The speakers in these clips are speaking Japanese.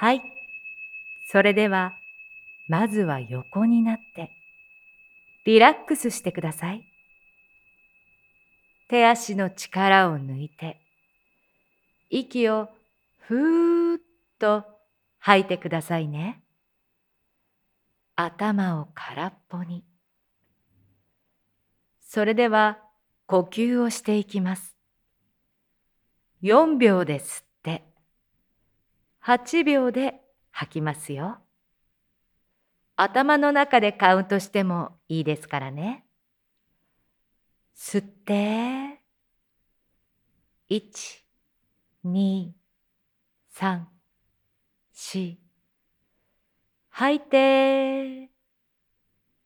はい。それでは、まずは横になって、リラックスしてください。手足の力を抜いて、息をふーっと吐いてくださいね。頭を空っぽに。それでは呼吸をしていきます。4秒で吸っ、8秒で吐きますよ。頭の中でカウントしてもいいですからね。吸って、1、2、3、4、吐いて、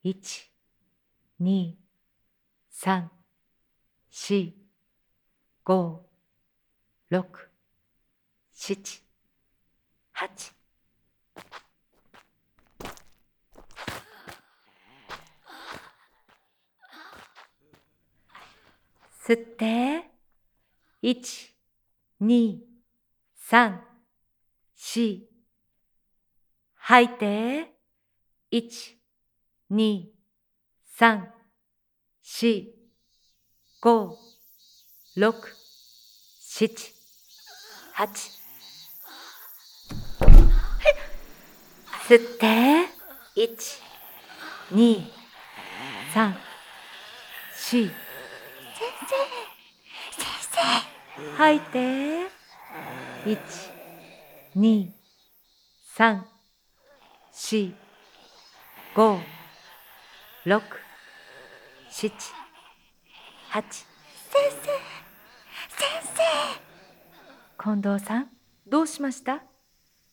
1、2、3、4、5、6、7、8。吸って、一、二、三、四。吐いて、一、二、三、四、五、六、七、八。吸って、一、二、三、四、吐いて。一、二、三、四、五、六、七、八。先生、先生。近藤さん、どうしました？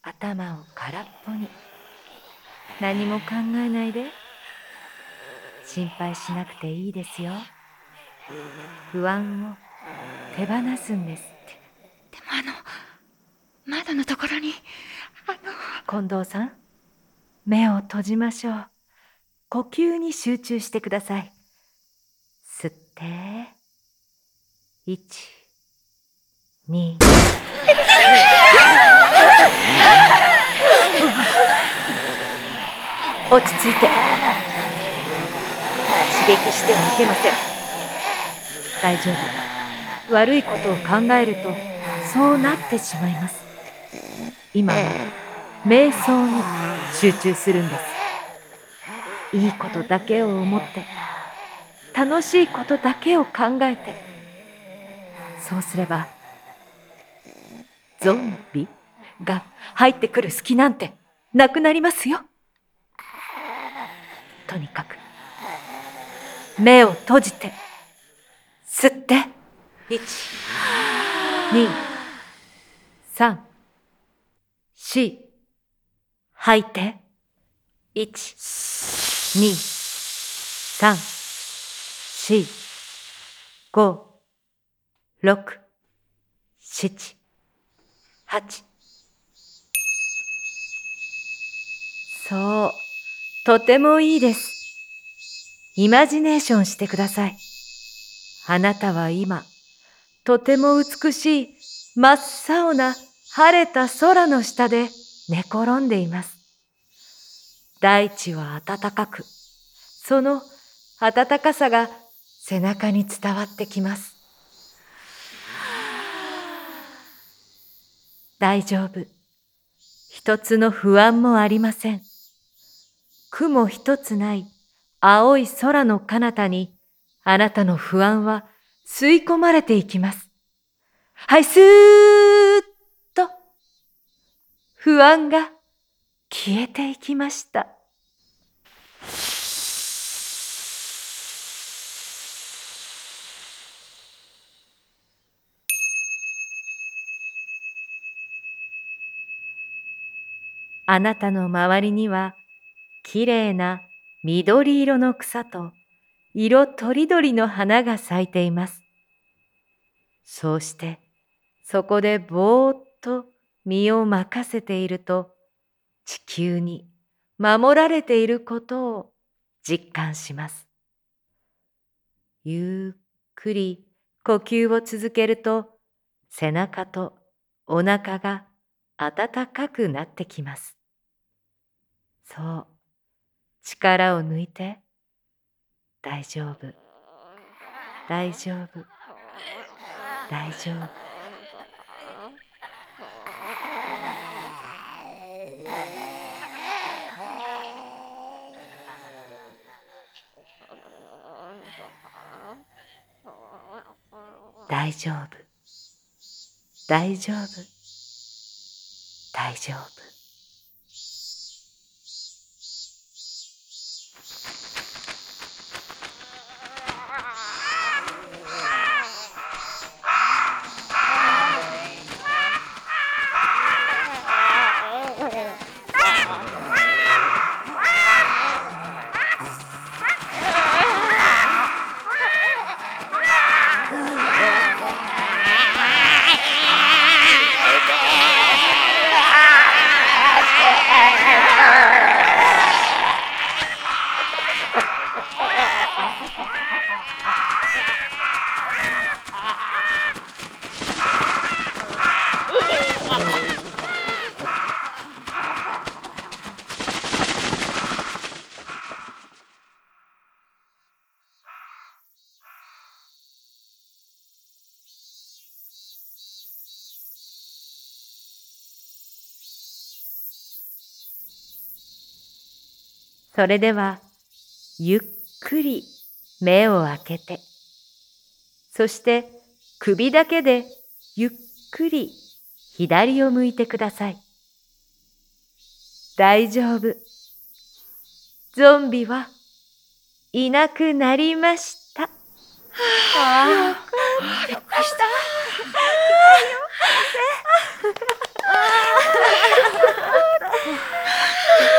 頭を空っぽに。何も考えないで。心配しなくていいですよ。不安を手放すんですって。でもあの窓のところにあの。近藤さん目を閉じましょう。呼吸に集中してください。吸って。1 2 落ち着いて。刺激してはいけません。大丈夫。悪いことを考えるとそうなってしまいます。今は瞑想に集中するんです。いいことだけを思って楽しいことだけを考えてそうすればゾンビが入ってくる隙なんてなくなりますよ。とにかく目を閉じて吸って一、二、三、四、吐いて。一、二、三、四、五、六、七、八。そう、とてもいいです。イマジネーションしてください。あなたは今、とても美しい真っ青な晴れた空の下で寝転んでいます。大地は暖かく、その暖かさが背中に伝わってきます。大丈夫。一つの不安もありません。雲一つない青い空の彼方にあなたの不安は吸い込まれていきます。はい、スーッと、不安が消えていきました。あなたの周りには、きれいな緑色の草と色とりどりの花が咲いています。そうして、そこでぼーっと身を任せていると、地球に守られていることを実感します。ゆっくり呼吸を続けると、背中とお腹が暖かくなってきます。そう、力を抜いて。大丈夫、大丈夫、大丈夫。大丈夫、大丈夫、大丈夫。それでは、ゆっくり目を開けて、そして首だけでゆっくり左を向いてください。大丈夫。ゾンビはいなくなりました。はあ、びっくりした。